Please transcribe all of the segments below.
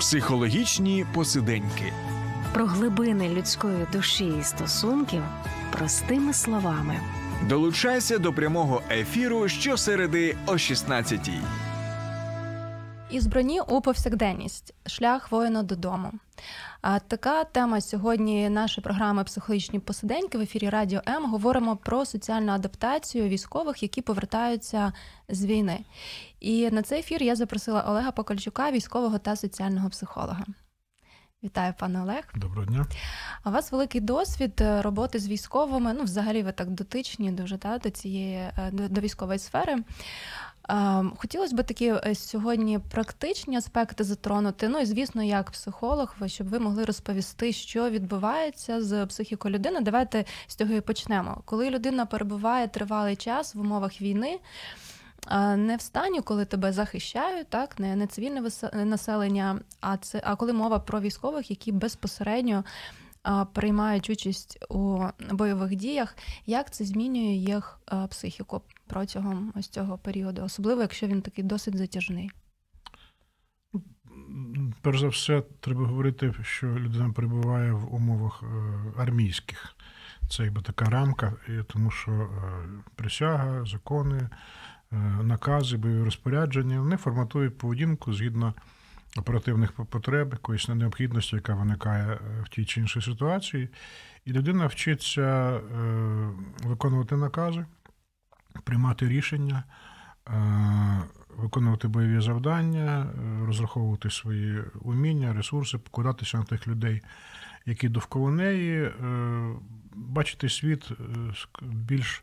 Психологічні посиденьки. Про глибини людської душі і стосунків простими словами. Долучайся до прямого ефіру щосереди о 16-й. Із броні у повсякденність шлях воїна додому. А така тема сьогодні нашої програми Психологічні посиденьки в ефірі Радіо М. Говоримо про соціальну адаптацію військових, які повертаються з війни. І на цей ефір я запросила Олега Покольчука, військового та соціального психолога. Вітаю, пане Олег. Доброго дня. А у вас великий досвід е, роботи з військовими. Ну, взагалі, ви так дотичні дуже та, до цієї е, до, до військової сфери. Ем, Хотілося б такі е, сьогодні практичні аспекти затронути. Ну і звісно, як психолог, щоб ви могли розповісти, що відбувається з психікою людини. Давайте з цього і почнемо. Коли людина перебуває тривалий час в умовах війни. Не в стані, коли тебе захищають, так не, не цивільне висе- населення, а це а коли мова про військових, які безпосередньо а, приймають участь у бойових діях, як це змінює їх а, психіку протягом ось цього періоду, особливо якщо він такий досить затяжний. Перш за все, треба говорити, що людина перебуває в умовах е, армійських. Це якби така рамка, тому що е, присяга, закони, е, накази, бойові розпорядження вони форматують поведінку згідно оперативних потреб, якоїсь необхідності, яка виникає в тій чи іншій ситуації. І людина вчиться виконувати накази, приймати рішення. е, виконувати бойові завдання, е, розраховувати свої уміння, ресурси, покладатися на тих людей, які довкола неї, е, бачити світ більш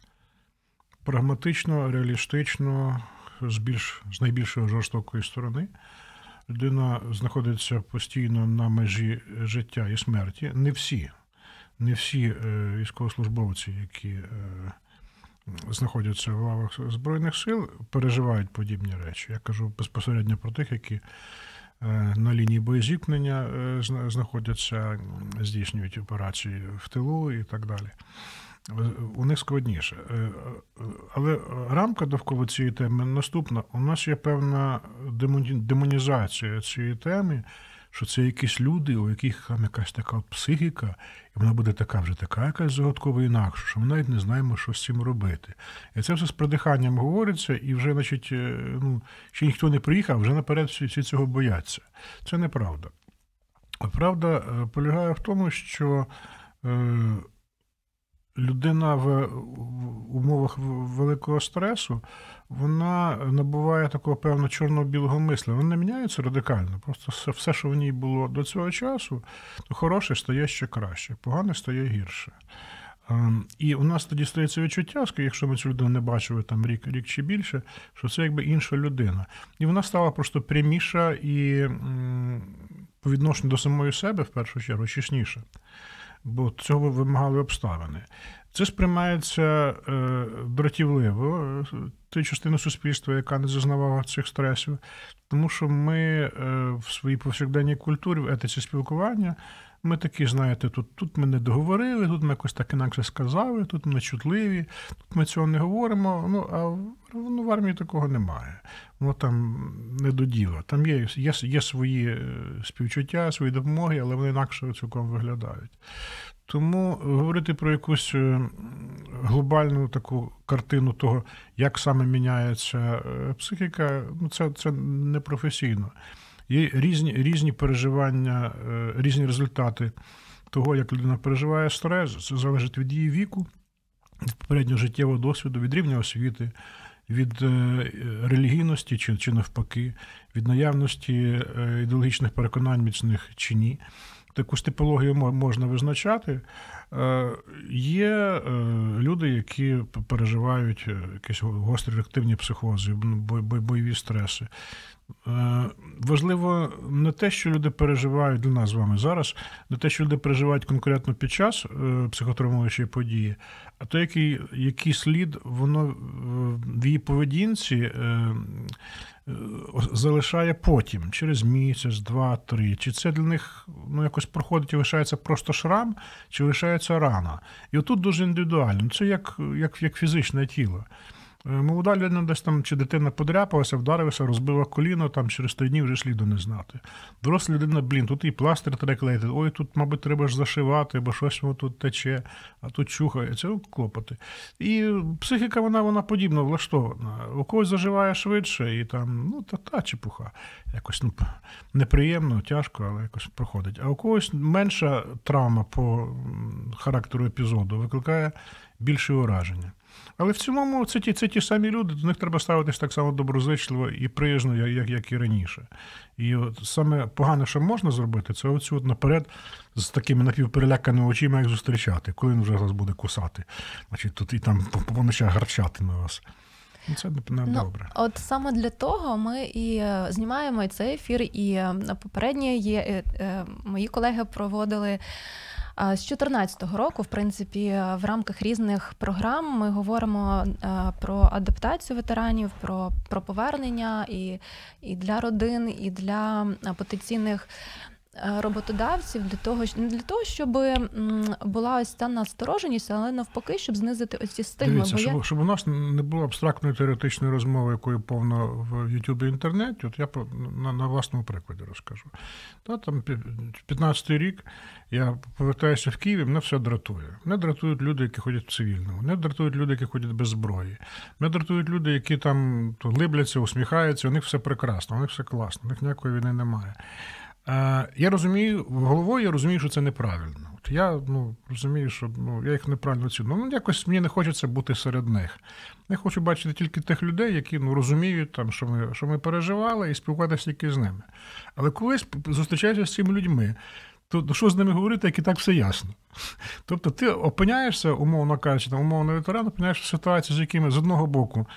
прагматично, реалістично, з більш з найбільшої жорстокої сторони. Людина знаходиться постійно на межі життя і смерті. Не всі, не всі військовослужбовці, які знаходяться в лавах Збройних сил, переживають подібні речі. Я кажу безпосередньо про тих, які е, на лінії боєзіткнення е, знаходяться, здійснюють операції в тилу і так далі. Е, У них складніше. Але рамка довкола цієї теми наступна. У нас є певна демонізація цієї теми, що це якісь люди, у яких там якась така психіка, і вона буде така вже така, якась загадкова інакша, що ми навіть не знаємо, що з цим робити. І це все з придиханням говориться, і вже, значить, е, ну, ще ніхто не приїхав, вже наперед всі, всі цього бояться. Це неправда. Правда е, полягає в тому, що е, людина в, умовах великого стресу вона набуває такого певно чорно-білого мислення. Вона не міняється радикально. Просто все, що в ній було до цього часу, то хороше стає ще краще, погане стає гірше. Ем, І у нас тоді стається відчуття, якщо ми цю людину не бачили там рік, рік чи більше, що це якби інша людина. І вона стала просто пряміша і по відношенню до самої себе, в першу чергу, чесніша. Бо цього вимагали обставини. Це сприймається е, дратівливо е, тією суспільства, яка не зазнавала цих стресів, тому що ми е, в своїй повсякденній культурі, в етиці спілкування, ми такі, знаєте, тут, тут ми не договорили, тут ми якось так інакше сказали, тут ми чутливі, тут ми цього не говоримо. Ну, а ну, в армії такого немає. Воно там не до діла. Там є, є, є свої е, співчуття, свої допомоги, але вони інакше цілком виглядають. Тому говорити про якусь е, глобальну таку картину того, як саме міняється е, психіка, ну це, це непрофесійно. Є різні, різні переживання, е, різні результати того, як людина переживає стрес. Це залежить від її віку, від попереднього життєвого досвіду, від рівня освіти, від е, релігійності чи, чи навпаки, від наявності е, ідеологічних переконань міцних чи ні. Таку типологію можна визначати. Е, Є е, люди, які переживають е, якісь гострі реактивні психози, ну, бой- бой- бойові стреси. Важливо не те, що люди переживають для нас з вами зараз, не те, що люди переживають конкретно під час психотравмуючої події, а то, який, який слід воно в її поведінці залишає потім, через місяць, два, три. Чи це для них ну, якось проходить і лишається просто шрам, чи лишається рана. І отут дуже індивідуально. Ну, Це як, як, як фізичне тіло. Е, Молода людина десь там чи дитина подряпалася, вдарилася, розбила коліно, там через три дні вже сліду не знати. Доросла людина, блін, тут і пластир треба клеїти, ой, тут, мабуть, треба ж зашивати, бо щось воно тут тече, а тут чухається, ну, клопоти. І психіка, вона, вона подібно влаштована. У когось заживає швидше, і там, ну, та та чепуха. Якось ну, неприємно, тяжко, але якось проходить. А у когось менша травма по характеру епізоду викликає більше ураження. Але в цілому це ті, це ті самі люди, до них треба ставитись так само доброзичливо і приязно, як, як, і раніше. І от саме погане, що можна зробити, це оцю от наперед з такими напівпереляканими очима, як зустрічати, коли він вже вас буде кусати. Значить, тут і там по, ночах гарчати на вас. Ну, Це не, Ну, добре. От саме для того ми і е, знімаємо цей ефір, і е, попередні є е, мої колеги проводили. З 2014 року, в принципі, в рамках різних програм ми говоримо про адаптацію ветеранів, про, про повернення і, і для родин, і для потенційних роботодавців для того, не для того, щоб була ось ця настороженість, але навпаки, щоб знизити ось ці стигми. Дивіться, бо я- щоб, щоб у нас не було абстрактної теоретичної розмови, якої повно в Ютубі інтернеті, от я на, на власному прикладі розкажу. Та, там пі- 15-й рік я повертаюся в Київ, і мене все дратує. Мене дратують люди, які ходять в цивільному, мене дратують люди, які ходять без зброї. Мене дратують люди, які там глибляться, усміхаються, у них все прекрасно, у них все класно, у них ніякої війни немає. Е, я розумію, головою я розумію, що це неправильно. От я ну, розумію, що ну, я їх неправильно ціную. Ну, якось мені не хочеться бути серед них. Я хочу бачити тільки тих людей, які ну, розуміють, там, що, ми, що ми переживали, і спілкуватися тільки з ними. Але колись зустрічаєшся з цими людьми, то що з ними говорити, як і так все ясно. Тобто ти опиняєшся, умовно кажучи, там, умовно ветеран, опиняєшся в ситуації, з якими з одного боку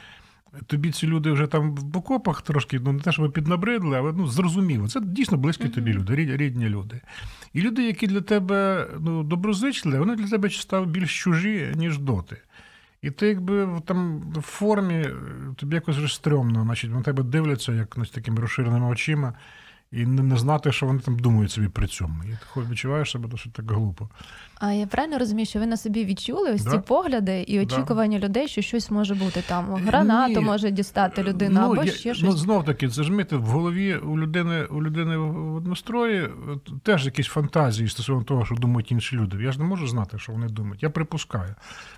тобі ці люди вже там в окопах трошки, ну не те, щоб піднабридли, але ну, зрозуміло. Це дійсно близькі тобі люди, рід- рідні люди. І люди, які для тебе ну, доброзичливі, вони для тебе стали більш чужі, ніж доти. І ти якби там в формі е, тобі якось вже стрьомно, значить, на тебе дивляться як значить, такими розширеними очима, і не, не знати, що вони там думають собі при цьому. І ти хоч відчуваєш себе досить так глупо. А я правильно розумію, що ви на собі відчули ось Да. ці погляди і Да. очікування людей, що щось може бути там. Гранату Ні. може дістати людина, або я- ще Ну, щось. знов таки, це ж мити, в голові у людини, у людини в однострої теж якісь фантазії стосовно того, що думають інші люди. Я ж не можу знати, що вони думають. Я припускаю.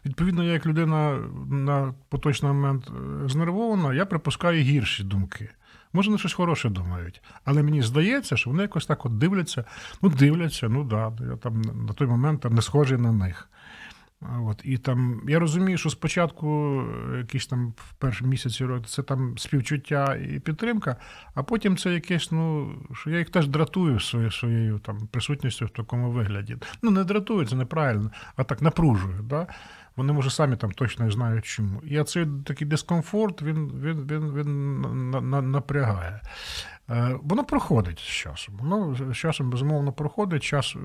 Відповідно, я як людина на поточний момент е, знервована, я припускаю гірші думки. Може, вони щось хороше думають. Але мені здається, що вони якось так от дивляться, ну дивляться, ну да, я там на той момент там не схожий на них. От, і там, я розумію, що спочатку е, якісь там в перші місяці року це там співчуття і підтримка, а потім це якесь, ну, що я їх теж дратую своєю, своєю там, присутністю в такому вигляді. Ну, не дратую, це неправильно, а так напружую. Да? Вони, може, самі там точно знають чому. І цей такий дискомфорт він, він, він, він на- на- напрягає. Е, Воно проходить з часом. Воно з часом, безумовно, проходить. Час е,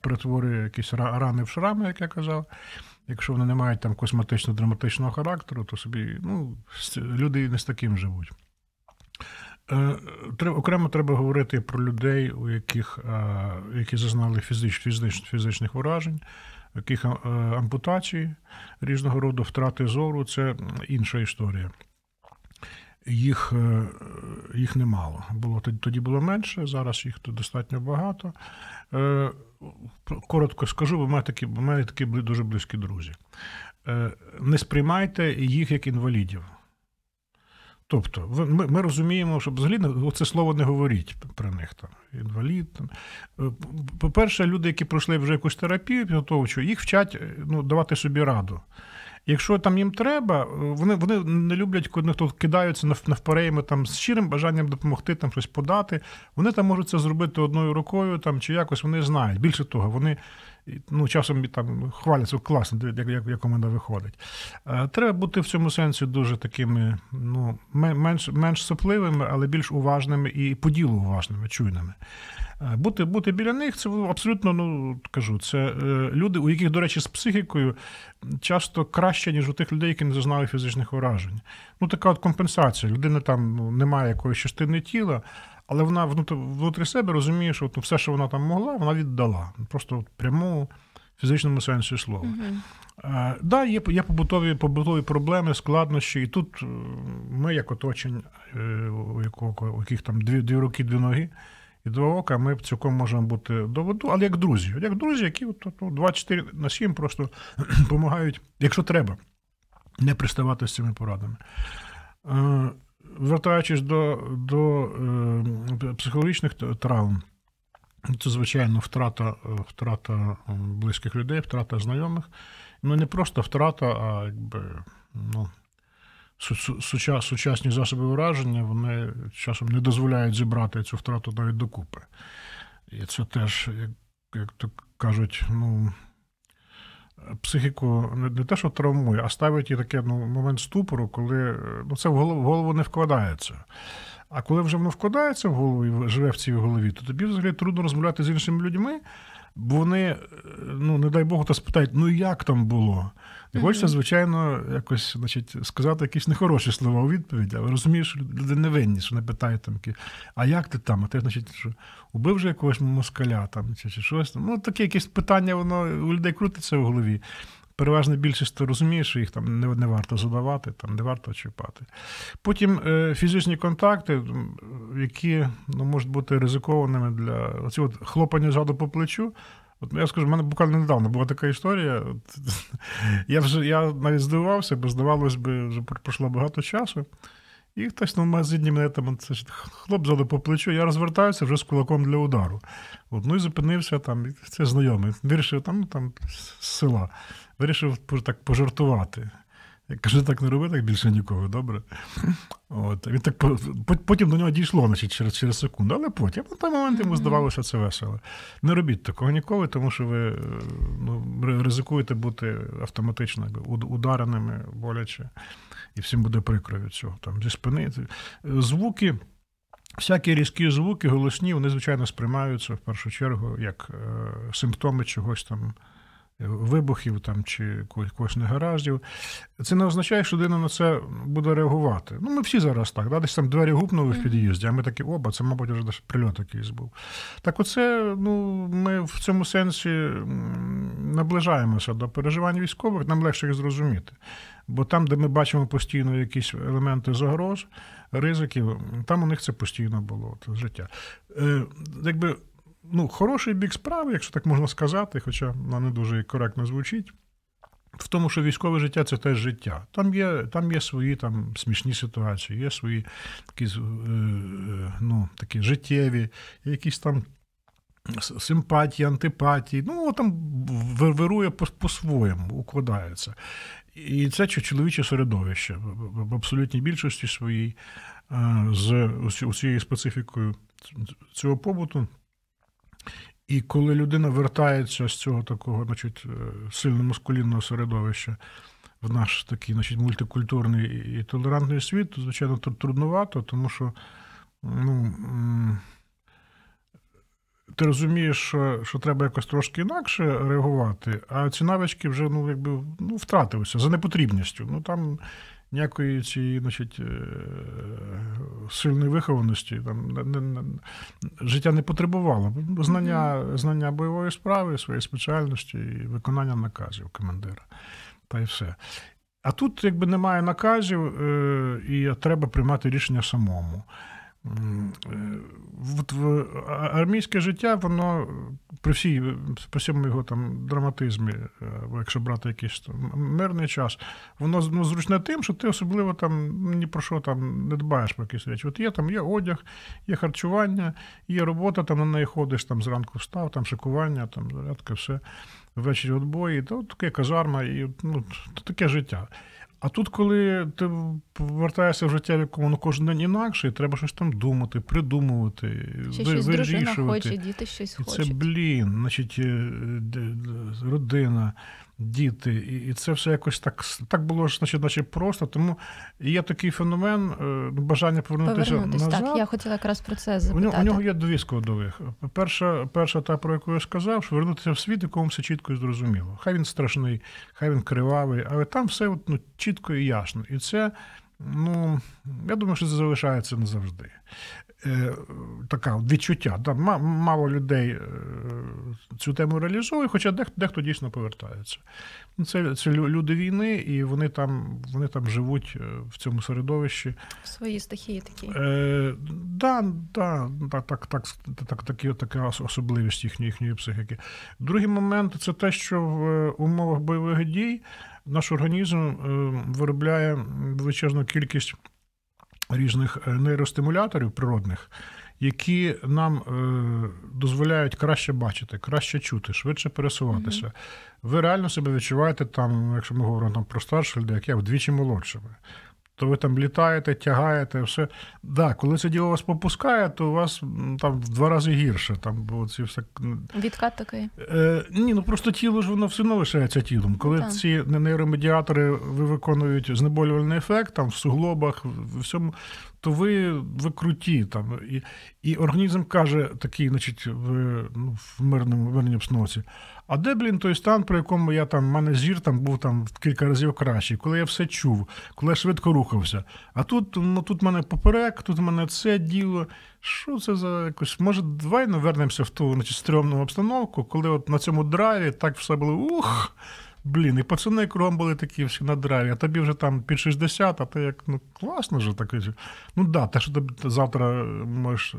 перетворює якісь рани в шрами, як я казав. Якщо вони не мають там косметично-драматичного характеру, то собі ну, люди не з таким живуть. Е, Треба, окремо треба говорити про людей, у яких, які зазнали фізич, фізич, фізичних уражень, яких ампутацій різного роду втрати зору це інша історія. Їх, е, їх немало. Було, тоді- було менше, зараз їх достатньо багато. Е, Коротко скажу, бо в такі, в мене такі дуже близькі друзі. Е, Не сприймайте їх як інвалідів. Тобто, ми, ми розуміємо, що взагалі це слово не говоріть про них там. Інвалід. Там. Е, По-перше, люди, які пройшли вже якусь терапію підготовчу, їх вчать е, ну, давати собі раду. Якщо там їм треба, е, вони, вони не люблять, коли хто кидаються нав- навперейми там з щирим бажанням допомогти, там щось подати. Вони там можуть це зробити одною рукою, там чи якось вони знають. Більше того, вони ну, часом там хваляться класно, як, як, як у мене виходить. Е, Треба бути в цьому сенсі дуже такими, ну, менш, менш сопливими, але більш уважними і по ділу уважними, чуйними. Е, Бути, бути біля них це абсолютно, ну кажу, це е, люди, у яких, до речі, з психікою часто краще, ніж у тих людей, які не зазнали фізичних уражень. Ну, така от компенсація. Людина там ну, не має якоїсь частини тіла, але вона внутрі, себе розуміє, що от, ну, все, що вона там могла, вона віддала. Просто от в фізичному сенсі слова. Мгм. Е, да, є, є побутові, побутові проблеми, складнощі, і тут е, ми, як оточень, е, у, якого, у яких там дві, дві руки, дві ноги і два ока, ми цілком можемо бути до воду, але як друзі. Як друзі, які от, от, от 24 на 7 просто допомагають, якщо треба, не приставати з цими порадами. Е, Вертаючись до, до е, психологічних травм, це, звичайно, втрата, е, втрата близьких людей, втрата знайомих. Ну, не просто втрата, а якби, ну, су- су- суча- сучасні засоби враження вони часом не дозволяють зібрати цю втрату навіть докупи. І це теж, як, як то кажуть, ну, психіку не, не те, що травмує, а ставить і таке ну, момент ступору, коли ну, це в голову, в голову не вкладається. А коли вже воно вкладається в голову і живе в цій голові, то тобі взагалі трудно розмовляти з іншими людьми, бо вони, е, ну не дай Бог, то спитають, ну як там було? І хочеться, звичайно, якось значить, сказати якісь нехороші слова у відповідь, але розумієш, що люди не винні, що не питають там, а як ти там? А ти, значить, що убив же якогось москаля там, чи, чи щось там. Ну, таке якесь питання, воно у людей крутиться в голові. Переважна більшість ти розумієш, що їх там не, не варто задавати, там не варто чіпати. Потім е, фізичні контакти, які ну, можуть бути ризикованими для оці от хлопання ззаду по плечу. От я скажу, в мене буквально недавно була така історія. От, я вже я навіть здивувався, бо здавалось би, вже пройшло багато часу. І хтось на магазині мене там це ж хлоп ззаду по плечу, я розвертаюся вже з кулаком для удару. От, ну і зупинився там, це знайомий. Вирішив там, ну, там з села. Вирішив так пожартувати. Я кажу, так не роби так більше нікого, добре. От. Він так по- по- потім до нього дійшло значить, через, через секунду, але потім на той момент йому здавалося це весело. Не робіть такого ніколи, тому що ви ну, ризикуєте бути автоматично удареними боляче, і всім буде прикро від цього. Там, зі спини. Звуки. Всякі різкі звуки, голосні, вони, звичайно, сприймаються в першу чергу як е, симптоми чогось там, вибухів там, чи якогось негараздів. Це не означає, що людина на це буде реагувати. Ну, ми всі зараз так, да? десь там двері гупнули в під'їзді, а ми такі, оба, це, мабуть, вже десь прильот якийсь був. Так оце, ну, ми в цьому сенсі наближаємося до переживань військових, нам легше їх зрозуміти. Бо там, де ми бачимо постійно якісь елементи загроз, ризиків, там у них це постійно було це життя. Е, якби, ну, хороший бік справи, якщо так можна сказати, хоча вона не дуже коректно звучить. В тому, що військове життя це теж життя. Там є, там є свої там, смішні ситуації, є свої такі, е, е, ну, такі життєві, якісь там симпатії, антипатії. Ну, там ви- вирує по- по-своєму, укладається. І це чоловіче середовище в- в абсолютній більшості своїй е, з усією специфікою цього побуту. І коли людина вертається з цього такого, значить, е, сильно маскулінного середовища в наш такий, значить, мультикультурний і- толерантний світ, то, звичайно, тр- трудновато, тому що ну, ти розумієш, що, що треба якось трошки інакше реагувати, а ці навички вже ну, якби, ну, втратилися за непотрібністю. Ну, там ніякої цієї значить, е, сильної вихованості там, не, не, не, життя не потребувало. Знання, знання бойової справи, своєї спеціальності і виконання наказів командира. Та й все. А тут якби немає наказів, е, і треба приймати рішення самому. Е, От в армійське життя, воно при всій при всьому його там драматизмі, е, якщо брати якийсь там мирний час, воно ну, зручне тим, що ти особливо там ні про що там не дбаєш про якісь речі. От є там є одяг, є харчування, є робота, там на неї ходиш, там зранку встав, там шикування, там зарядка, все. Ввечері відбої, то таке казарма, і ну, таке життя. А тут, коли ти повертаєшся в життя, в якому ну, кожен день інакше, і треба щось там думати, придумувати, Ще ви- щось дружина хоче, діти щось хочуть. це, блін, значить, е, д- родина, діти, і, і це все якось так, так було ж, значить, наче просто. Тому є такий феномен е, ну, бажання повернутися Повернутись. назад. Так, я хотіла якраз про це У нього, у нього є дві складових. Перша, перша та, про яку я сказав, що вернутися в світ, якому все чітко і зрозуміло. Хай він страшний, хай він кривавий, але там все от, ну, чітко і ясно. І це, ну, я думаю, що це залишається назавжди. Е, така відчуття. Мало людей е, цю тему реалізовує, хоча дехто, дехто дійсно повертається. Це, це люди війни, і вони там, вони там живуть е, в цьому середовищі. В своїй стихії такі. Е, да, да, так, так, так, так, такі, така особливість їхньої, їхньої психіки. Другий момент це те, що в умовах бойових дій наш організм виробляє величезну кількість різних е, нейростимуляторів природних, які нам е, дозволяють краще бачити, краще чути, швидше пересуватися. Ви реально себе відчуваєте там, якщо ми говоримо там про старших людей, як я вдвічі молодшими. То ви там літаєте, тягаєте, все. Да, коли це діло вас попускає, то у вас там в два рази гірше. Там, бо ці все, Відкат такий. Е, ні, ну просто тіло ж воно все одно лишається тілом. Коли так. ці нейромедіатори ви виконують знеболювальний ефект там в суглобах, в всьому, то ви, ви круті. Там, і, і організм каже такий, значить, в, ну, в мирному в мирній обстановці. А де, блін, той стан, про якому я там, в мене зір там був там кілька разів кращий, коли я все чув, коли я швидко рухався. А тут, ну тут мене поперек, тут мене це діло. Що це за якось? Може, давай ну, вернемося в ту значить, стрьомну обстановку, коли от на цьому драйві так все було ух. Блін, і пацани кругом були такі всі на драйві, а тобі вже там під 60, а ти як ну класно ж таке. Ну да, те, що ти завтра можеш е,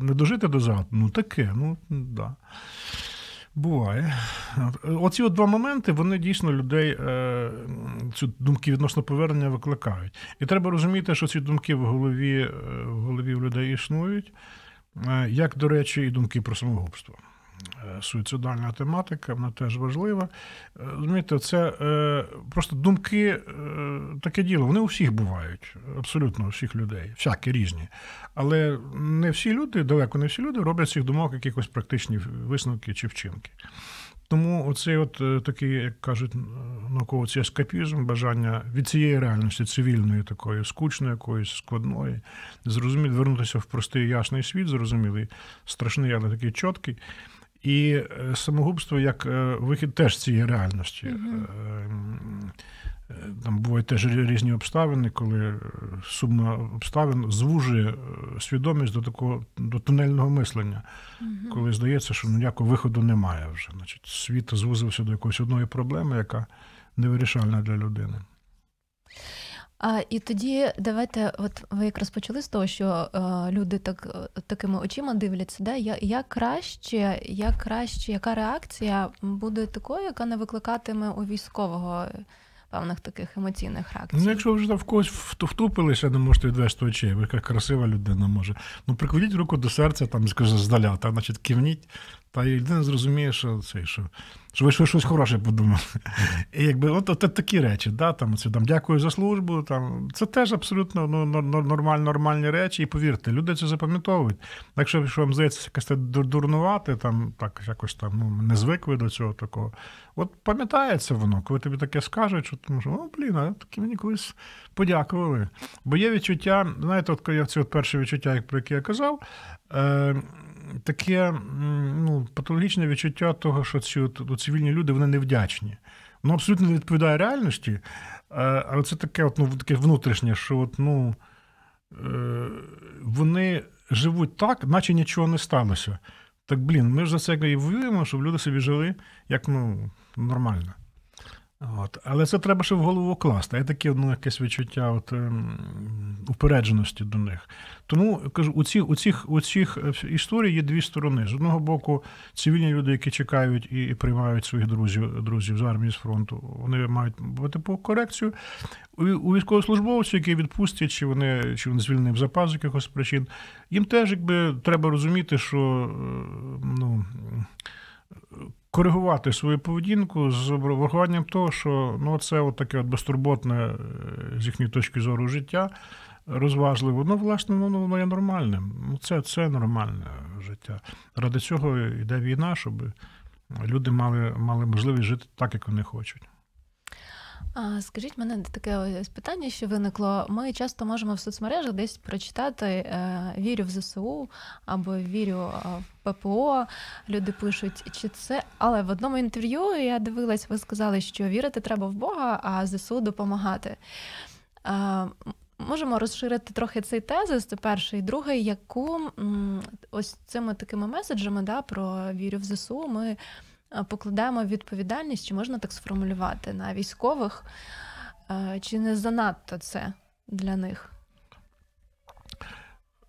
не дожити до завтра, ну таке, ну да. Буває. Оці от два моменти, вони дійсно людей е, цю думки відносно повернення викликають. І треба розуміти, що ці думки в голові, е, в голові в людей існують, е, як, до речі, і думки про самогубство. Е, Суїцидальна тематика, вона теж важлива. Е, Розумієте, це е, просто думки, таке діло, вони у всіх бувають, абсолютно у всіх людей, всякі різні. Але не всі люди, далеко не всі люди роблять цих думок якихось практичні висновки чи вчинки. Тому оцей от такий, як кажуть науковці, ескапізм, бажання від цієї реальності цивільної, такої скучної, якоїсь складної, зрозуміти, вернутися в простий ясний світ, зрозумілий, страшний, але такий чіткий. І е, самогубство як е, вихід теж цієї реальності. Е, Там бувають теж різні обставини, коли сума обставин звужує свідомість до такого до тунельного мислення Мгм. коли здається, що ніякого виходу немає вже. Значить, світ звузився до якоїсь одної проблеми, яка невирішальна для людини. А, і тоді давайте, от ви якраз почали з того, що е, люди так е, такими очима дивляться. Да? Я- Як краще, як краще, яка реакція буде такою, яка не викликатиме у військового певних таких емоційних реакцій? Ну, якщо ви вже там в когось втупилися, не можете відвести очей, ви яка красива людина може. Ну, прикладіть руку до серця, там, скажу, здаля, та, значить, кивніть, та і людина зрозуміє, що, це, що, що ви щось хороше подумали. І якби от, от, такі речі, да, там, це, там, дякую за службу, там, це теж абсолютно ну, нор- нор- нормаль, нормальні речі. І повірте, люди це запам'ятовують. Якщо що вам здається якось дурнувати, там, так, якось там, ну, не звикли до цього такого. От пам'ятається воно, коли тобі таке скажуть, що тому що, о, блін, а такі мені колись подякували. Бо є відчуття, знаєте, от я це от перше відчуття, як- про яке я казав, е, таке ну, патологічне відчуття того, що ці от, цивільні люди вони невдячні. Воно абсолютно не відповідає реальності, е, але це таке, от, ну, таке внутрішнє, що от, ну, е, вони живуть так, наче нічого не сталося. Так, блін, ми ж за це і воюємо, щоб люди собі жили як ну, нормально. От. Але це треба ще в голову класти. Є таке ну, якесь відчуття от, ем, упередженості до них. Тому кажу, у, ці, у, цих, у цих е, історій є дві сторони. З одного боку, цивільні люди, які чекають і, і приймають своїх друзів, друзів з армії з фронту, вони мають бути по корекцію. У, у військовослужбовців, які відпустять, чи вони, чи вони звільнені в запас з якихось причин, їм теж якби треба розуміти, що е, ну, коригувати свою поведінку з врахуванням того, що ну, це от таке от безтурботне е, з їхньої точки зору життя. Розважливо, ну, власне, воно ну, воно є нормальним. Ну, це, це нормальне життя. Ради цього йде війна, щоб люди мали, мали можливість жити так, як вони хочуть. Скажіть мене таке ось питання, що виникло. Ми часто можемо в соцмережах десь прочитати е, вірю в ЗСУ або вірю е, в ППО. Люди пишуть, чи це. Але в одному інтерв'ю я дивилась, ви сказали, що вірити треба в Бога, а ЗСУ допомагати. А, можемо розширити трохи цей тезис. Це перший. Другий, яку ось цими такими меседжами да, про вірю в ЗСУ ми е, покладаємо відповідальність, чи можна так сформулювати, на військових, Е, чи не занадто це для них?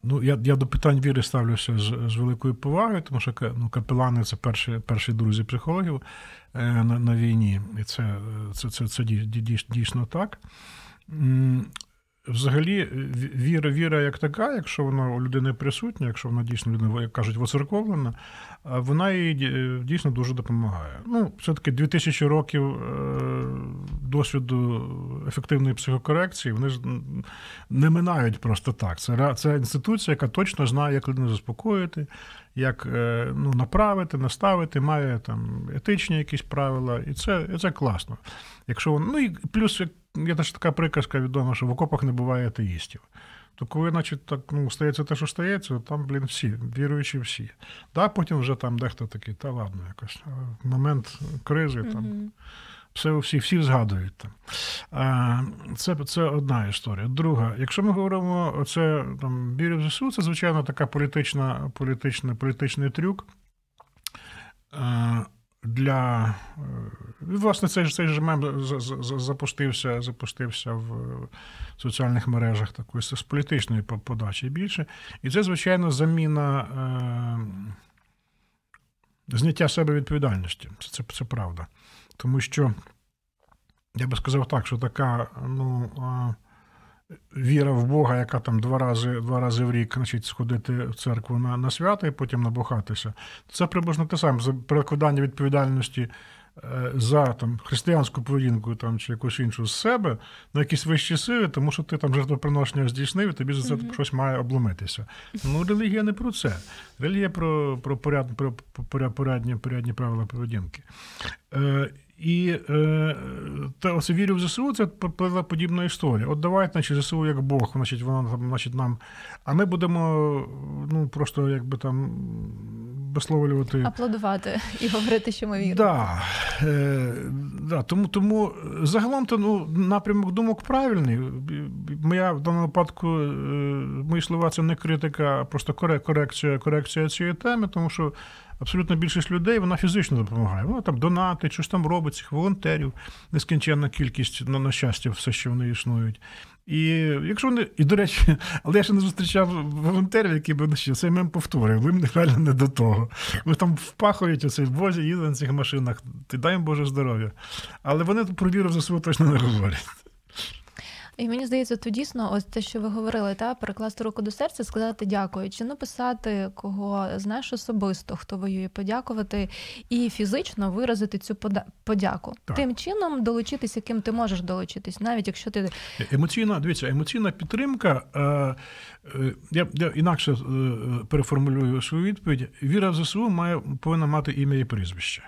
Ну, я, я до питань віри ставлюся з, з великою повагою, тому що ну, капелани це перші, перші друзі психологів е, на, на війні. І це, це, це, це дій- дій- дійсно так. Взагалі, віра, віра як така, якщо вона у людини присутня, якщо вона дійсно людина, як кажуть, воцерковлена, вона їй дійсно дуже допомагає. Ну, все-таки 2000 років е, досвіду ефективної психокорекції, вони ж не минають просто так. Це, це інституція, яка точно знає, як людину заспокоїти, як е, ну, направити, наставити, має там етичні якісь правила, і це, і це класно. Якщо ну і плюс як- є теж така приказка відома, що в окопах не буває атеїстів. То коли, значить, так ну, стається те, що стається, там, блін, всі, віруючі всі. Да, потім вже там дехто такий, та ладно, якось. Момент кризи там Мгм. все всі, всі згадують там. А, Це, це одна історія. Друга, якщо ми говоримо оце там вірю в ЗСУ, це звичайно така політична, політична, політичний трюк. Для е, власне цей цей же мем за- за- за- запустився, запустився в е, соціальних мережах такої з політичної подачі більше. І це, звичайно, заміна е, зняття себе відповідальності. Це, це, це правда. Тому що я би сказав так, що така ну, а, віра в Бога, яка там два рази два рази в рік значить, сходити в церкву на, на свято і потім набухатися, це приблизно те саме за перекладання відповідальності е, за там, християнську поведінку там, чи якусь іншу з себе на якісь вищі сили, тому що ти там жертвоприношення здійснив, і тобі за це Мгм. щось має обломитися. Ну, релігія не про це. Релігія про, про, поряд, про поряд, порядні, порядні правила поведінки. Е, і е, та оце вірю в ЗСУ, це подібна історія. От давайте, значить, ЗСУ як Бог, значить, воно там, значить, нам. А ми будемо ну, просто якби там висловлювати. Аплодувати і говорити, що ми віримо. Да, е, да, тому, тому загалом то ну, напрямок думок правильний. Моя в даному випадку е, мої слова це не критика, а просто коре- корекція, корекція цієї теми, тому що абсолютно більшість людей вона фізично допомагає. Вона там донати, щось там робить, цих волонтерів, нескінченна кількість на, на щастя, все, що вони існують. І якщо вони, і до речі, але я ще не зустрічав волонтерів, які б ще цей мем повторив, ви реально не до того. Ви там впахують оцей возі, їздять на цих машинах, ти дай їм Боже здоров'я. Але вони про віру за свого точно не говорять. І мені здається, то дійсно, ось те, що ви говорили, та перекласти руку до серця, сказати дякую, чи написати кого знаєш особисто, хто воює, подякувати і фізично виразити цю подяку. Так. Тим чином долучитися, ким ти можеш долучитись, навіть якщо ти Емоційна, дивіться, емоційна підтримка. Е, е, я, я інакше е, переформулюю свою відповідь. Віра в ЗСУ має повинна мати ім'я і прізвище.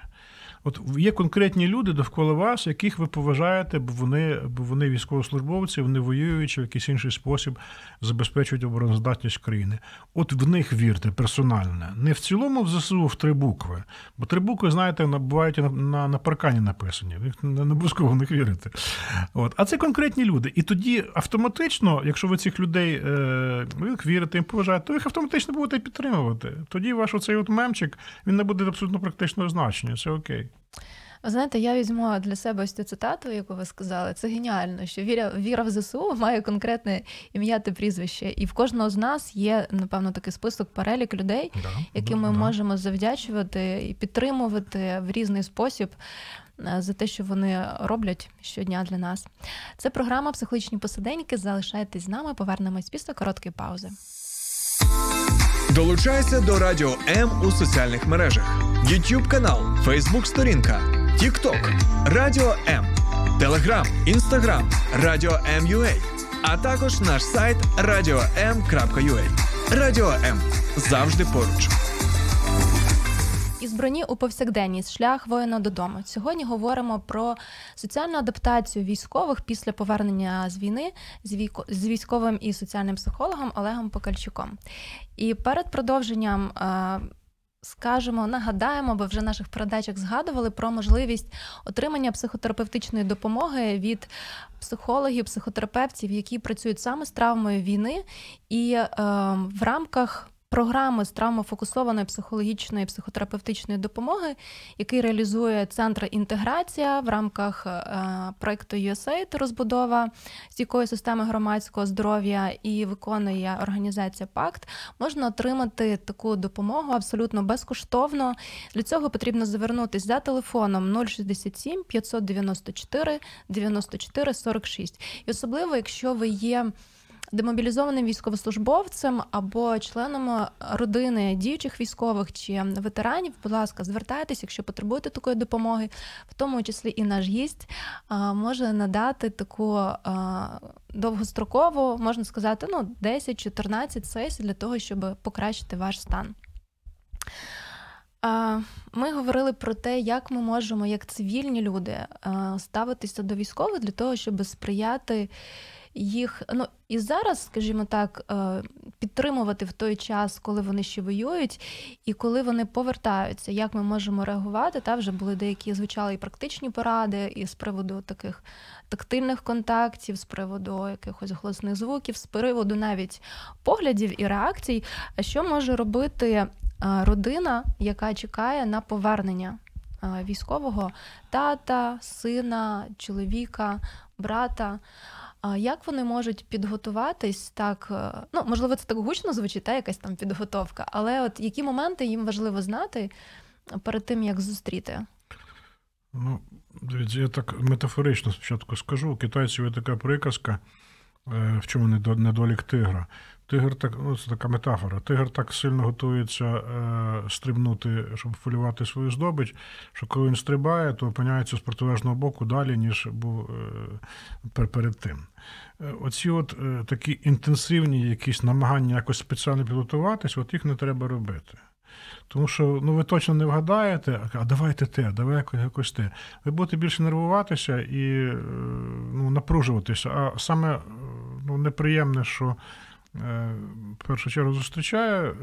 От є конкретні люди довкола вас, яких ви поважаєте, бо вони, бо вони військовослужбовці, вони воюють чи в якийсь інший спосіб забезпечують обороноздатність країни. От в них вірте персонально. Не в цілому в ЗСУ в три букви. Бо три букви, знаєте, на- бувають на, на, на паркані написані. Ви не обов'язково в них вірите. От. А це конкретні люди. І тоді автоматично, якщо ви цих людей е, вірите, їм поважаєте, то їх автоматично будете підтримувати. Тоді ваш оцей от мемчик він не буде абсолютно практичного значення. Це окей. Ви знаєте, я візьму для себе ось цю цитату, яку ви сказали. Це геніально, що віра, віра в ЗСУ має конкретне ім'я та прізвище. І в кожного з нас є, напевно, такий список перелік людей, Да, яким да, ми да. можемо завдячувати і підтримувати в різний спосіб е, за те, що вони роблять щодня для нас. Це програма Психологічні посиденьки. Залишайтесь з нами. Повернемось після короткої паузи. Долучайся до Радіо М у соціальних мережах: YouTube канал, Facebook сторінка, TikTok, Радіо М, Telegram, Instagram, Радіо М.UA, а також наш сайт radio.m.ua. Радіо М завжди поруч. Із броні у повсякденність шлях воїна додому. Сьогодні говоримо про соціальну адаптацію військових після повернення з війни з з військовим і соціальним психологом Олегом Покальчуком. І перед продовженням е, скажемо, нагадаємо, бо вже в наших передачах згадували про можливість отримання психотерапевтичної допомоги від психологів, психотерапевтів, які працюють саме з травмою війни, і е, в рамках. Програми з травмофокусованої психологічної психотерапевтичної допомоги, який реалізує центр інтеграція в рамках е, проекту USAID розбудова стійкої системи громадського здоров'я і виконує організація Пакт, можна отримати таку допомогу абсолютно безкоштовно. Для цього потрібно звернутися за телефоном 067 594 94 46. І особливо, якщо ви є демобілізованим військовослужбовцем або членом родини діючих військових чи ветеранів, будь ласка, звертайтеся, якщо потребуєте такої допомоги, в тому числі і наш гість а, може надати таку а, довгострокову, можна сказати, ну 10-14 сесій для того, щоб покращити ваш стан. Ми говорили про те, як ми можемо, як цивільні люди, ставитися до військових для того, щоб сприяти їх. Ну і зараз, скажімо так, е, підтримувати в той час, коли вони ще воюють, і коли вони повертаються, як ми можемо реагувати. Та вже були деякі звучали і практичні поради, і з приводу таких тактильних контактів, з приводу якихось голосних звуків, з приводу навіть поглядів і реакцій. А що може робити е, родина, яка чекає на повернення е, військового тата, сина, чоловіка, брата? А як вони можуть підготуватись так? е, Ну, можливо, це так гучно звучить, та якась там підготовка, але от які моменти їм важливо знати перед тим, як зустріти? Ну, дивіться, я так метафорично спочатку скажу. У китайців є така приказка, е, в чому недолік тигра. Тигр так, ну це така метафора. Тигр так сильно готується е, стрибнути, щоб полювати свою здобич, що коли він стрибає, то опиняється з протилежного боку далі, ніж був е, перед тим. Е, Оці от е, такі інтенсивні якісь намагання якось спеціально підготуватись, от їх не треба робити. Тому що ну, ви точно не вгадаєте, а давайте те, давай якось, те. Ви будете більше нервуватися і е, ну, напружуватися. А саме е, ну, неприємне, що в першу чергу зустрічає е,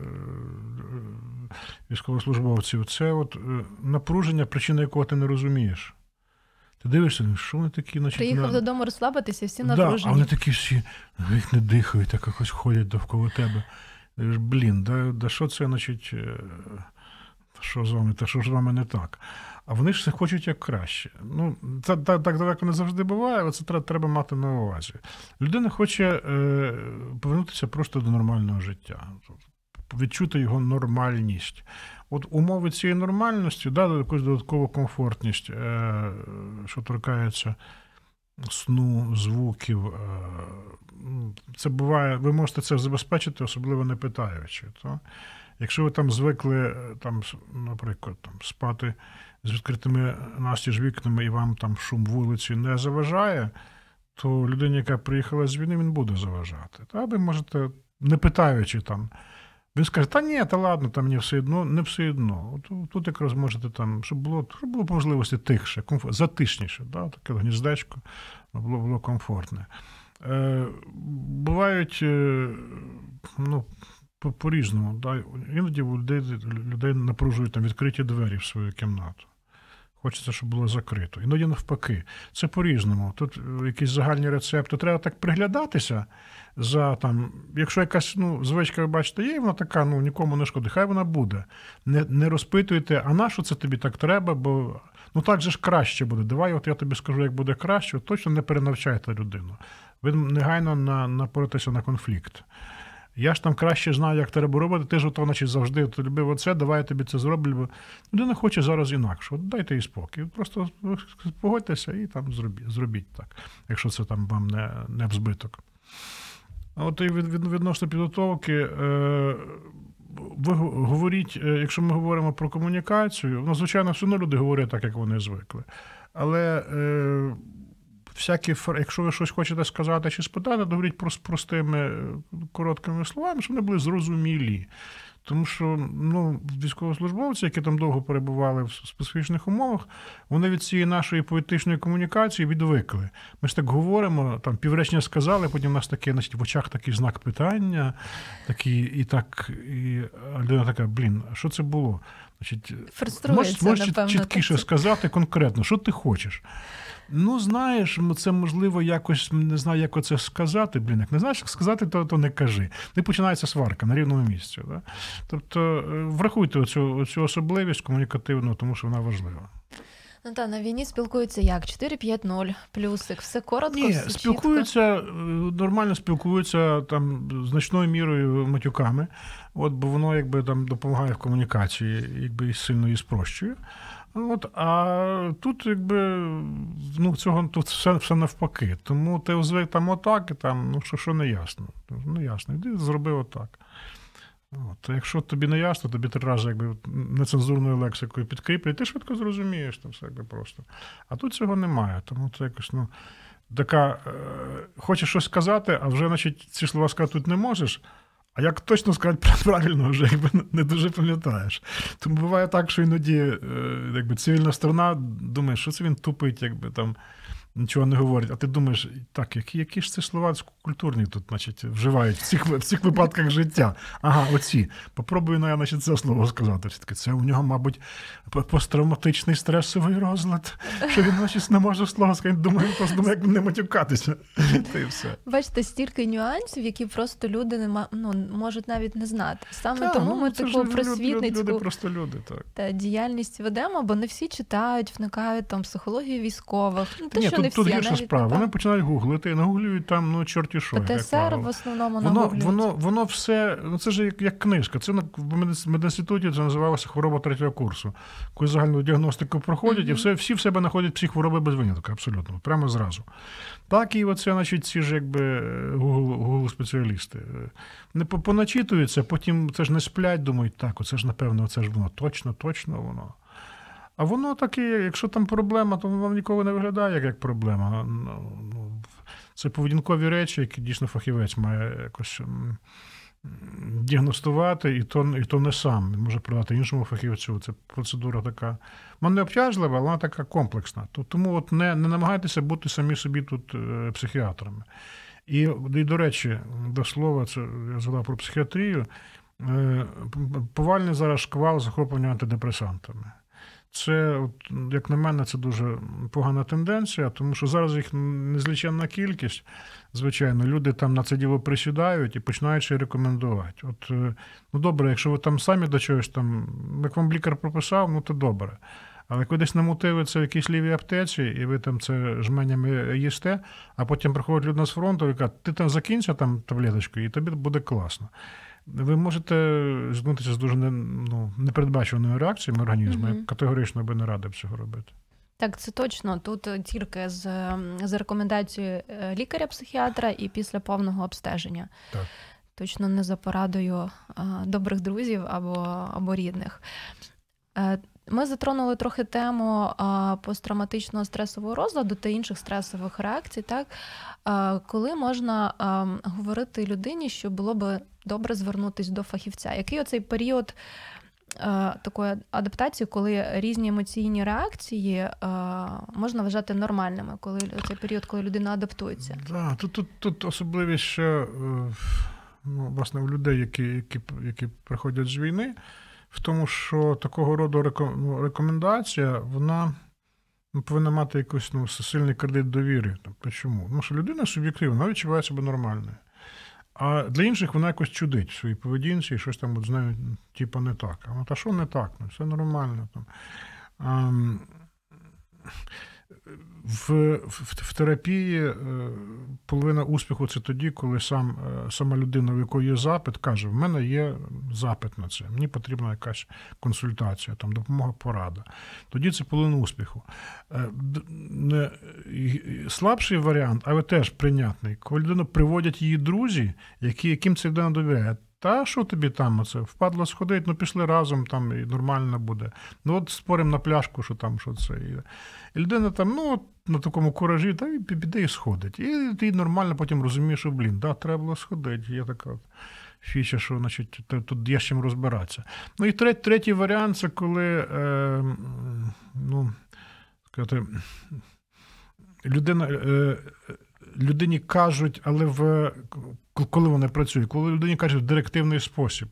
військовослужбовців, це от е, напруження, причина якого ти не розумієш. Ти дивишся, ну, що вони такі, значить, Приїхав на- додому розслабитися, всі Да, а вони такі всі, ну, їх не дихають, так якось ходять довкола тебе. Ж, Блін, да, да що це, значить, е, що з вами, та що ж з вами не так? А вони ж все хочуть як краще. Ну, це так, так далеко не завжди буває, але це треба, треба мати на увазі. Людина хоче е, повернутися просто до нормального життя, відчути його нормальність. От умови цієї нормальності, да, якусь додаткову комфортність, е, що торкається сну, звуків. е, Це буває, ви можете це забезпечити, особливо не питаючи. То? Якщо ви там звикли, е, там, наприклад, там, спати з відкритими настіж вікнами і вам там шум вулиці не заважає, то людині, яка приїхала з війни, він буде заважати. Та ви можете, не питаючи там. Він скаже, та ні, та ладно, там мені все одно, не все одно. От, тут якраз можете там, щоб було, щоб було по можливості тихше, комфорт, затишніше, да, таке гніздечко було, було комфортне. Е, бувають е, ну, по- по-різному. Да. Іноді людей, людей напружують там відкриті двері в свою кімнату. Хочеться, щоб було закрито. Іноді навпаки. Це по-різному. Тут е, якісь загальні рецепти. Треба так приглядатися за там, якщо якась ну, звичка, ви бачите, є, вона така, ну нікому не шкодить, хай вона буде. Не, не розпитуйте, а на що це тобі так треба, бо ну так же ж краще буде. Давай, от я тобі скажу, як буде краще, точно не перенавчайте людину. Ви негайно на, напоритеся на конфлікт. Я ж там краще знаю, як треба робити. Ти ж ото, значить, завжди ти любив оце, давай я тобі це зроблю. Бо людина хоче зараз інакше. От дайте їй спокій. Просто погодьтеся і там зробіть, зробіть так, якщо це там вам не, не в збиток. А От і від, від, відносно підготовки, е, ви говоріть, е, якщо ми говоримо про комунікацію, ну, звичайно, все одно люди говорять так, як вони звикли. Але е, всякі, якщо ви щось хочете сказати чи спитати, то говоріть прос- простими е, короткими словами, щоб вони були зрозумілі. Тому що ну, військовослужбовці, які там довго перебували в специфічних умовах, вони від цієї нашої поетичної комунікації відвикли. Ми ж так говоримо, там півречення сказали, потім у нас таке, значить, в очах такий знак питання, такий, і так, і людина така, блін, а що це було? Значить, можеш, можеш напевно. чіткіше так. сказати конкретно, що ти хочеш. Ну, знаєш, це можливо якось не знаю, як оце сказати. Блін, як не знаєш, як сказати, то, то не кажи. Не починається сварка на рівному місці. Да? Тобто е, врахуйте оцю, оцю особливість комунікативну, тому що вона важлива. Ну та на війні спілкуються як 4-5-0, плюсик, все коротко, Ні, все спілкуються, е, нормально спілкуються там значною мірою матюками, от, бо воно якби там допомагає в комунікації, якби і сильно її спрощує. От, а тут, якби, ну, цього тут все, все навпаки. Тому ти звик там отак, і там, ну що, що не ясно. Ну, ясно, йди зроби отак. От, якщо тобі не ясно, тобі три рази якби, нецензурною лексикою підкріплять, ти швидко зрозумієш там все якби просто. А тут цього немає. Тому це якось, ну, така, е, хочеш щось сказати, а вже, значить, ці слова сказати тут не можеш. А як точно сказати правильно, вже якби не дуже пам'ятаєш. Тому буває так, що іноді е, якби, цивільна сторона думає, що це він тупить, якби там нічого не говорить. А ти думаєш, так, які, які ж це слова культурні тут, значить, вживають в цих, в цих випадках життя. Ага, оці. Попробую ну, я, значить, це слово сказати. Все-таки це у нього, мабуть, посттравматичний стресовий розлад, що він, значить, не може слово сказати. Думаю, просто думаю, як не матюкатися. Та й все. Бачите, стільки нюансів, які просто люди не ма- ну, можуть навіть не знати. Саме Та, тому ну, ми таку просвітницьку люди просто люди, так. та діяльність ведемо, бо не всі читають, вникають там психологію військових. Ну, те, що тут, не тут всі, а гірша навіть справа. Вони починають гуглити, нагуглюють там, ну, чорті що. правило. в основному Воно, нагуглюють. воно, воно все, ну це ж як, як книжка. Це на в медінституті це називалося хвороба третього курсу. Коли загальну діагностику проходять, і все, всі в себе знаходять всі хвороби без винятку, абсолютно, прямо зразу. Так і оце, значить, ці ж якби Google, Google спеціалісти. е, Не по- поначитуються, потім це ж не сплять, думають, так, оце ж напевно, це ж воно, точно, точно воно. А воно таке, якщо там проблема, то воно ніколи не виглядає як, як проблема. Ну, ну, це поведінкові речі, які дійсно фахівець має якось м, м, діагностувати, і то, і то не сам. Він може продати іншому фахівцю. Це процедура така. Вона не обтяжлива, але вона така комплексна. Тому от не, не намагайтеся бути самі собі тут е, психіатрами. І, і до речі, до слова, це я згадав про психіатрію. е, Повальний зараз шквал захоплення антидепресантами. Це, як на мене, це дуже погана тенденція, тому що зараз їх незліченна кількість. Звичайно, люди там на це діло присідають і починають ще рекомендувати. От, е, ну добре, якщо ви там самі до чогось там, як вам лікар прописав, ну то добре. Але намутили це в якійсь лівій аптеці, і ви там це жменями їсте, а потім приходить людина з фронту і каже, ти там закінчи там таблеточку, і тобі буде класно. Ви можете звернутися з дуже не, ну, непередбачуваною реакціями організму. Мгм. Я категорично би не радив цього робити. Так, це точно. Тут е, тільки з, за рекомендацією е, лікаря-психіатра і після повного обстеження. Так. Точно не за порадою е, добрих друзів або, або рідних. Ми затронули трохи тему посттравматичного стресового розладу та інших стресових реакцій, так коли можна ем, говорити людині, що було би добре звернутися до фахівця. Який оцей період е, такої адаптації, коли різні емоційні реакції е, можна вважати нормальними, коли цей період, коли людина адаптується? Да, тут, тут, тут особливість ще е, ну, власне, у людей, які, які, які приходять з війни, в тому, що такого роду ну, рекомендація, вона ну, повинна мати якийсь ну, сильний кредит довіри. Тобто, чому? Тому що людина суб'єктивна, вона відчуває себе нормальною. А для інших вона якось чудить в своїй поведінці і щось там от з нею, типу, не так. А та що не так? Ну, все нормально. Там. Ам, в, в, в терапії е, половина успіху це тоді, коли сам, е, сама людина, в якої є запит, каже: в мене є запит на це, мені потрібна якась консультація, там, допомога, порада. Тоді це половина успіху. Е, слабший варіант, але теж прийнятний, коли людину приводять її друзі, які, яким ця людина довіряє. Та що тобі там оце? Впадло сходить, ну пішли разом, там і нормально буде. Ну от споримо на пляшку, що там, що це. І, людина там, ну, от на такому куражі, та і піде і сходить. І ти нормально потім розумієш, що, блін, да, треба було сходити. Є така фіча, що значить, тут є з чим розбиратися. Ну і третій, третій варіант це коли е, ну, сказати, людина, е, людині кажуть, але в коли вони працюють, коли людині кажуть в директивний спосіб.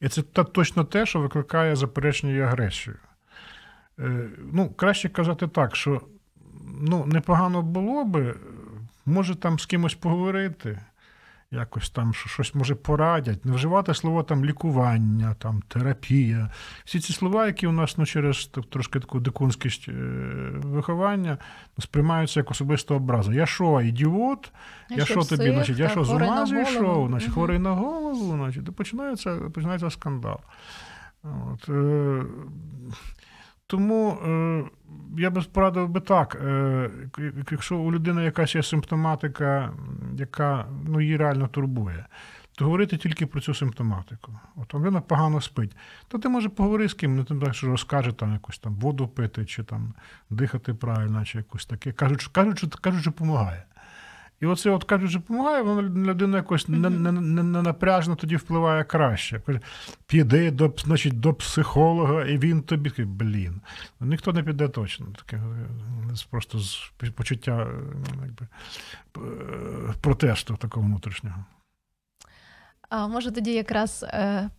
І це та, точно те, що викликає заперечення і агресію. Е, ну, краще казати так, що ну, непогано було би, може там з кимось поговорити, якось там щось може порадять, не вживати слово там лікування, там терапія. Всі ці слова, які у нас ну, через так, трошки таку дикунськість е, виховання, сприймаються як особиста образа. Я що, ідіот? Я що тобі, значить, я що з ума зійшов, значить, хворий на голову, значить, і починається, починається скандал. От, е, тому е, я би порадив би так: е, якщо у людини якась є симптоматика, яка ну, її реально турбує, то говорити тільки про цю симптоматику. От людина погано спить. То ти може поговори з ким, не там так, що розкаже там якусь там воду пити, чи там дихати правильно, чи якось таке. Кажуть, кажуть, що, кажуть, що допомагає. І оце, от кажуть, що допомагає, воно людина якось не, не, не, не напряжно тоді впливає краще. Каже, Піди до, значить, до психолога, і він тобі такий, блін. Ну, Ніхто не піде точно. Таке е, просто з почуття е, якби, е, протесту такого внутрішнього. А може тоді якраз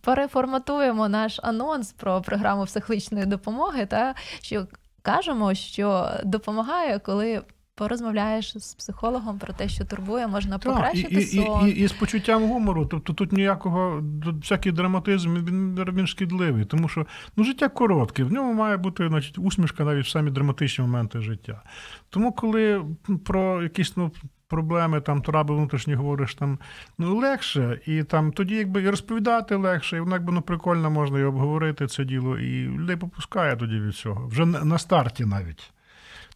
переформатуємо наш анонс про програму психологічної допомоги, та що кажемо, що допомагає, коли порозмовляєш з психологом про те, що турбує, можна Так, і, покращити і, і, сон. і, і з почуттям гумору, тобто тут ніякого всякий драматизм він, він шкідливий, тому що ну, життя коротке, в ньому має бути значить, усмішка навіть в самі драматичні моменти життя. Тому, коли про якісь ну, проблеми, там траби внутрішні говориш, там ну легше, і там тоді якби і розповідати легше, і воно якби ну прикольно можна і обговорити це діло, і людей попускає тоді від цього. Вже на старті навіть.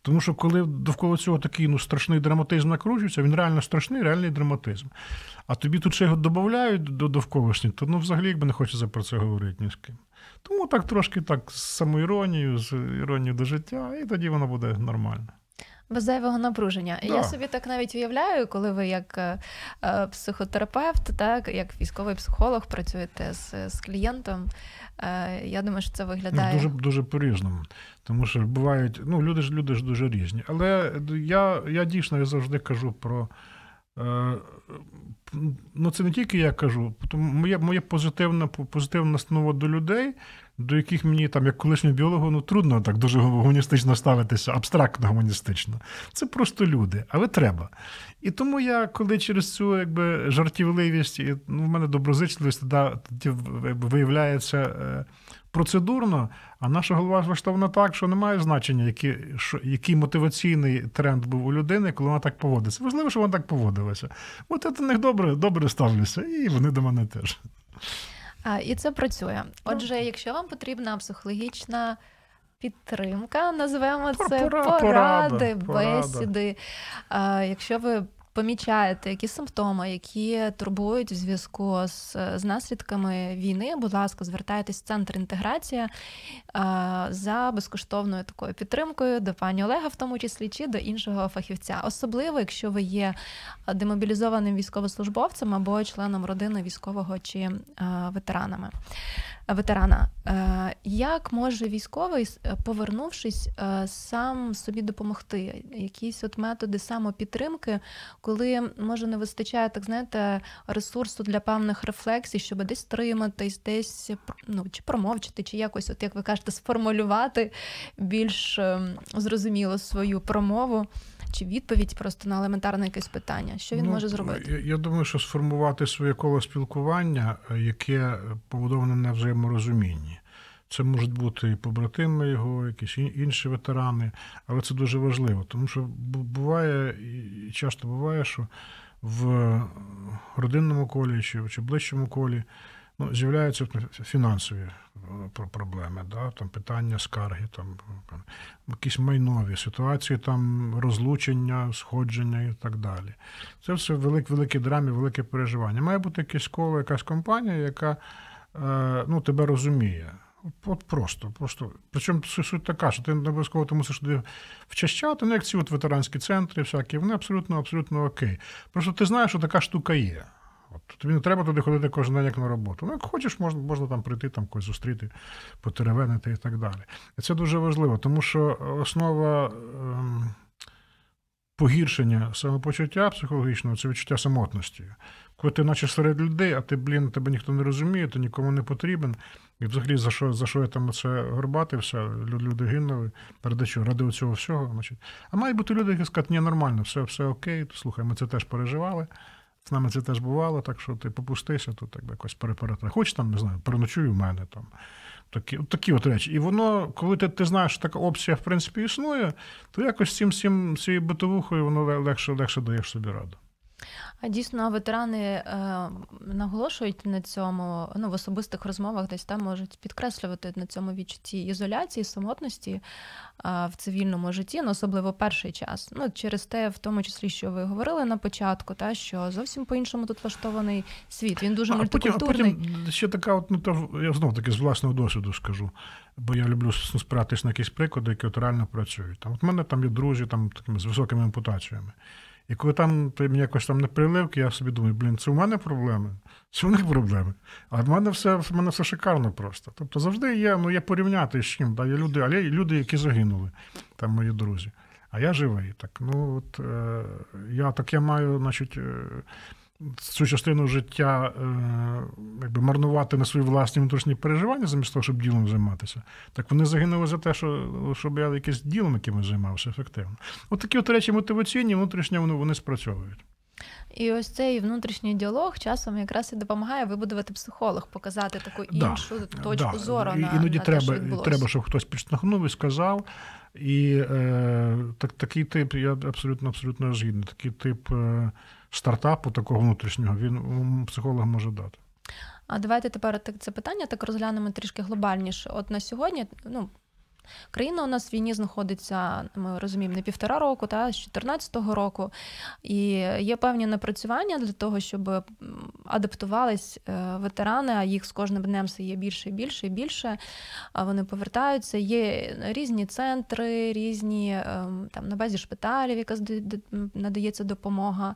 Тому що коли довкола цього такий ну, страшний драматизм накручується, він реально страшний, реальний драматизм. А тобі тут ще його додають до довколишніх, то ну взагалі якби не хочеться про це говорити ні з ким. Тому так трошки так з самоіронією, з іронією до життя, і тоді воно буде нормально. Без зайвого напруження. Да. Я собі так навіть уявляю, коли ви як е, е, психотерапевт, так як військовий психолог працюєте з, з клієнтом. Е, я думаю, що це Ну, виглядає дуже, дуже по-різному. Тому що бувають, ну, люди ж люди ж дуже різні. Але я, я дійсно я завжди кажу про. Е, ну, це не тільки я кажу, тому моє позитивне, позитивна настанова до людей, до яких мені, там, як колишньому біологу, ну трудно так дуже гуманістично ставитися, абстрактно гуманістично. Це просто люди, але треба. І тому я, коли через цю якби, жартівливість, ну, в мене доброзичливість тоді якби, виявляється е, процедурно, а наша голова влаштована так, що немає значення, які, що, який мотиваційний тренд був у людини, коли вона так поводиться. Важливо, що вона так поводилася. От я до них добре, добре ставлюся, і вони до мене теж. А, і це працює. Ну. Отже, якщо вам потрібна психологічна підтримка, називаємо це пора- поради, порада, порада. бесіди. А, якщо ви помічаєте якісь симптоми, які турбують в зв'язку з, з наслідками війни, будь ласка, звертайтесь в центр інтеграція а, за безкоштовною такою підтримкою до пані Олега, в тому числі, чи до іншого фахівця. Особливо, якщо ви є демобілізованим військовослужбовцем або членом родини військового чи а, ветеранами. А, Ветерана, Е, як може військовий, е, повернувшись, е, сам собі допомогти? Якісь от методи самопідтримки, коли може не вистачає, так знаєте, ресурсу для певних рефлексій, щоб десь триматись, десь ну, чи промовчати, чи якось, от як ви кажете, сформулювати більш ем, зрозуміло свою промову чи відповідь просто на елементарне якесь питання. Що він Ну, може зробити? Я, я думаю, що сформувати своє коло спілкування, яке побудоване на взаєморозумінні. Це можуть бути і побратими його, якісь інші ветерани, але це дуже важливо, тому що буває, і часто буває, що в родинному колі чи, чи ближчому колі ну, з'являються фінансові е, проблеми, да? там питання скарги, там якісь майнові ситуації, там розлучення, сходження і так далі. Це все велик, великі драмі, велике переживання. Має бути якесь коло, якась компанія, яка е, ну, тебе розуміє. От, просто, просто. Причому суть така, що ти не обов'язково ти мусиш туди вчащати, ну як ці от ветеранські центри, всякі, вони абсолютно, абсолютно окей. Просто ти знаєш, що така штука є. От тобі не треба туди ходити кожен день як на роботу. Ну, як хочеш, можна, можна там прийти, там когось зустріти, потеревенити і так далі. І це дуже важливо, тому що основа ем, погіршення самопочуття психологічного це відчуття самотності. Коли ти наче серед людей, а ти, блін, тебе ніхто не розуміє, ти нікому не потрібен. І взагалі за що, за що я там оце горбатився, Лю- люди гинули, чого? Ради цього всього. Значить. А мають бути люди, які скажуть, ні, нормально, все, все окей, слухай, ми це теж переживали. З нами це теж бувало, так що ти попустися, тут так якось переперетра. Хоч там, не знаю, переночуй у мене там. Такі, от такі от речі. І воно, коли ти, ти знаєш, що така опція в принципі існує, то якось цим всім цією битовухою воно легше, легше даєш собі раду. А дійсно ветерани е, наголошують на цьому ну, в особистих розмовах, десь там можуть підкреслювати на цьому відчутті ізоляції, самотності е, в цивільному житті, ну, особливо перший час. Ну, через те, в тому числі, що ви говорили на початку, та що зовсім по-іншому тут влаштований світ. Він дуже а потім, а потім ще така, от, ну, то, я знов таки з власного досвіду скажу, бо я люблю с- спиратись на якісь приклади, які от реально працюють. Там, от мене там є друзі там, такими, з високими ампутаціями. І коли там мені якось там не приливки, я собі думаю, блін, це у мене проблеми, це у них проблеми. А в мене все, в мене все шикарно просто. Тобто завжди є, ну, є порівняти з чим. Да? Є люди, але є люди, які загинули, там мої друзі. А я живий. Так, ну, от, е, я, так я маю, значить, е, цю частину життя е, якби марнувати на свої власні внутрішні переживання, замість того, щоб ділом займатися. Так вони загинули за те, що, щоб я якесь ділом якимось займався ефективно. От такі от речі мотиваційні, внутрішньо вони, вони спрацьовують. І ось цей внутрішній діалог часом якраз і допомагає вибудувати психолог, показати таку Да, іншу точку да. зору І- на, Іноді на треба, те, що треба, щоб хтось підштовхнув і сказав. І е, так, такий тип, я абсолютно абсолютно згідний. Такий тип е, стартапу, такого внутрішнього, він психолог може дати. А давайте тепер так це питання так розглянемо трішки глобальніше. От на сьогодні, ну. Країна у нас в війні знаходиться, ми розуміємо, не півтора року, та з 2014 року. І є певні напрацювання для того, щоб адаптувались е, ветерани, а їх з кожним днем все є більше і більше і більше. Вони повертаються. Є різні центри, різні ем, там на базі шпиталів, яка надається допомога,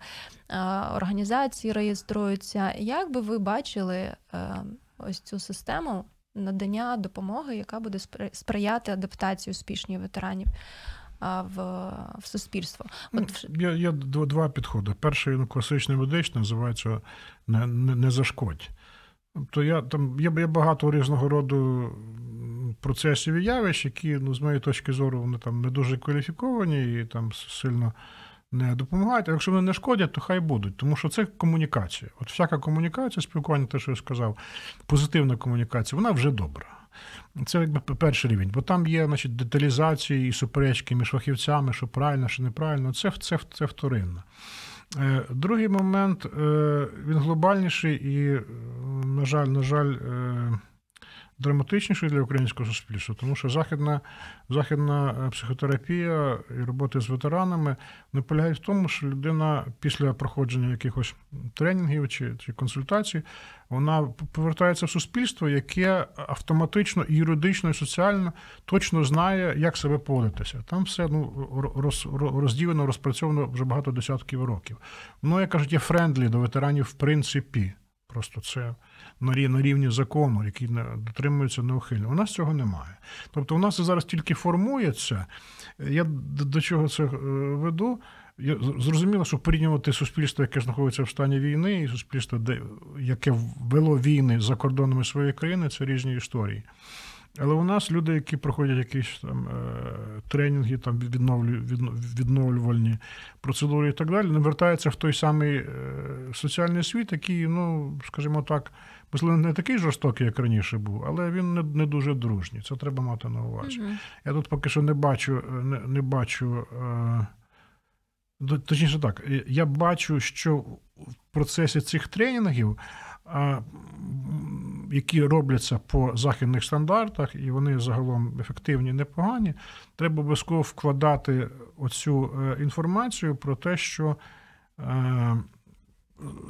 е, організації реєструються. Як би ви бачили е, ось цю систему надання допомоги, яка буде спри- сприяти адаптації успішній ветеранів в, в суспільство? От Ну, Є, є два, два підходи. Перший ну, класичний медичний називається не, не, не зашкодь. Тобто я, там, є, є багато різного роду процесів і явищ, які, ну, з моєї точки зору, вони там не дуже кваліфіковані і там сильно не допомагають. А якщо вони не шкодять, то хай будуть. Тому що це комунікація. От всяка комунікація, спілкування, те, що я сказав, позитивна комунікація, вона вже добра. Це якби перший рівень, бо там є значить, деталізації і суперечки між фахівцями, що правильно, що неправильно. Це, це, це вторинно. Е, Другий момент, е, він глобальніший і, е, на жаль, на жаль, е, драматичніший для українського суспільства, тому що західна, західна е, психотерапія і роботи з ветеранами не полягають в тому, що людина після проходження якихось тренінгів чи, чи консультацій, вона повертається в суспільство, яке автоматично юридично, і соціально точно знає, як себе поводитися. Там все ну, роз, розділено, розпрацьовано вже багато десятків років. Воно, як кажуть, є friendly до ветеранів в принципі. Просто це на рі- на рівні закону, який дотримується неухильно. У нас цього немає. Тобто, у нас зараз тільки формується. Я до чого це е, веду? Зрозуміло, що порівнювати суспільство, яке знаходиться в стані війни, і суспільство, яке вело війни за кордонами своєї країни, це різні історії. Але у нас люди, які проходять якісь там е, тренінги, там відновлювальні процедури і так далі, не вертаються в той самий е, соціальний світ, який, ну, скажімо так, можливо, не такий жорстокий, як раніше був, але він не, не дуже дружній. Це треба мати на увазі. Мгм. Я тут поки що не бачу, е, не, не бачу. Е, точніше так, е, я бачу, що в процесі цих тренінгів, а, які робляться по західних стандартах, і вони загалом ефективні, непогані, треба обов'язково вкладати оцю е, інформацію про те, що е,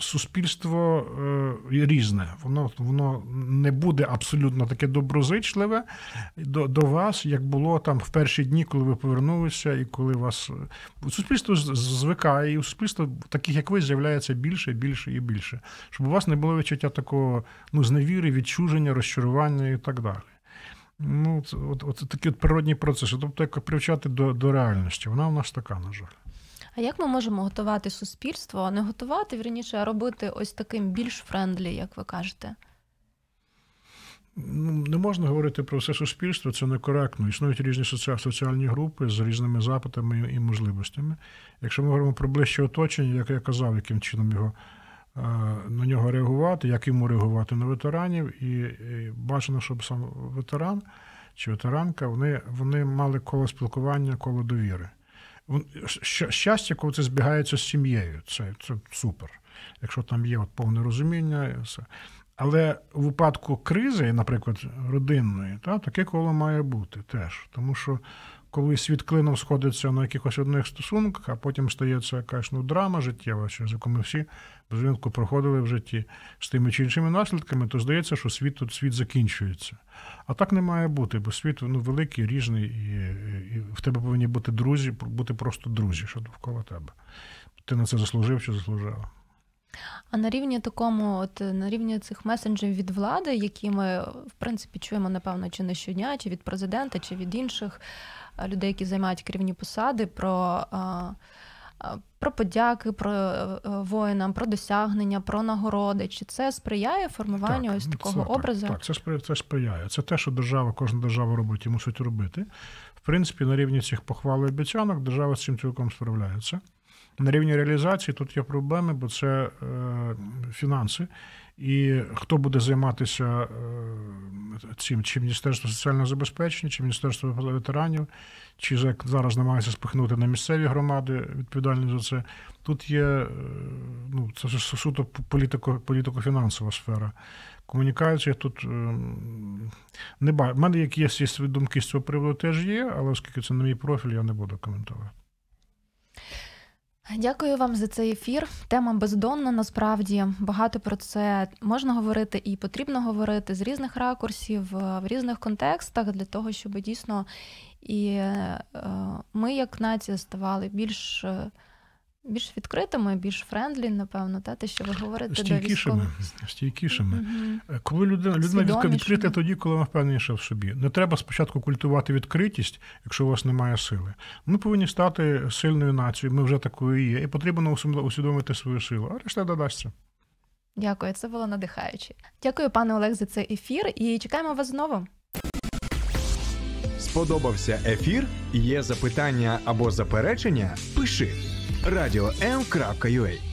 суспільство е, різне. Воно, воно не буде абсолютно таке доброзичливе до, до вас, як було там в перші дні, коли ви повернулися, і коли вас е, суспільство звикає, і у суспільства таких, як ви, з'являється більше, більше і більше. Щоб у вас не було відчуття такого ну, зневіри, відчуження, розчарування і так далі. Ну, це- от, от такі от природні процеси. Тобто, як привчати до, до реальності. Вона у нас така, на жаль. А як ми можемо готувати суспільство, не готувати, вірніше, а робити ось таким більш friendly, як ви кажете? Ну, не можна говорити про все суспільство, це некоректно. Існують різні соціальні групи з різними запитами і можливостями. Якщо ми говоримо про ближче оточення, як я казав, яким чином його е, на нього реагувати, як йому реагувати на ветеранів, і, бажано, щоб сам ветеран чи ветеранка вони, вони мали коло спілкування, коло довіри. Щастя, коли це збігається з сім'єю, це, це супер. Якщо там є от повне розуміння, все. Але у випадку кризи, наприклад, родинної, та, таке коло має бути теж. Тому що коли світ клином сходиться на якихось одних стосунках, а потім стається якась ну, драма життєва, через яку ми всі без винку проходили в житті з тими чи іншими наслідками, то здається, що світ тут світ закінчується. А так не має бути, бо світ ну, великий, різний, і, і в тебе повинні бути друзі, бути просто друзі, що довкола тебе. Ти на це заслужив чи заслужила. А на рівні такому, от на рівні цих месенджерів від влади, які ми в принципі чуємо, напевно, чи не щодня, чи від президента, чи від інших людей, які займають керівні посади, про, е, е, про подяки, про е, воїнам, про досягнення, про нагороди. Чи це сприяє формуванню ось ну, такого це, образу? Так, так це, це сприяє. Це те, що держава, кожна держава робить і мусить робити. В принципі, на рівні цих похвал і обіцянок держава з цим цілком справляється. На рівні реалізації тут є проблеми, бо це е, фінанси. І хто буде займатися е, цим, чи Міністерство соціального забезпечення, чи Міністерство ветеранів, чи як зараз намагаються спихнути на місцеві громади відповідальні за це. Тут є е, ну, це суто політико, політико-фінансова сфера. Комунікація тут ем, не бачу. У мене якісь думки з цього приводу теж є, але оскільки це не мій профіль, я не буду коментувати. Дякую вам за цей ефір. Тема бездонна. Насправді багато про це можна говорити і потрібно говорити з різних ракурсів, е, в різних контекстах для того, щоб дійсно і е, ми, як нація, ставали більш. Більш відкритими, більш friendly, напевно, та те, що ви говорите до Стійкішими. військових. Стійкішими. Мгм. Е, Коли людина, людина відкрита тоді, коли вона впевненіша в собі. Не треба спочатку культувати відкритість, якщо у вас немає сили. Ми повинні стати сильною нацією, ми вже такою є, і потрібно усвідомити свою силу, а решта додасться. Дякую, це було надихаюче. Дякую, пане Олег, за цей ефір і чекаємо вас знову. Сподобався ефір? Є запитання або заперечення? Пиши радіом.ua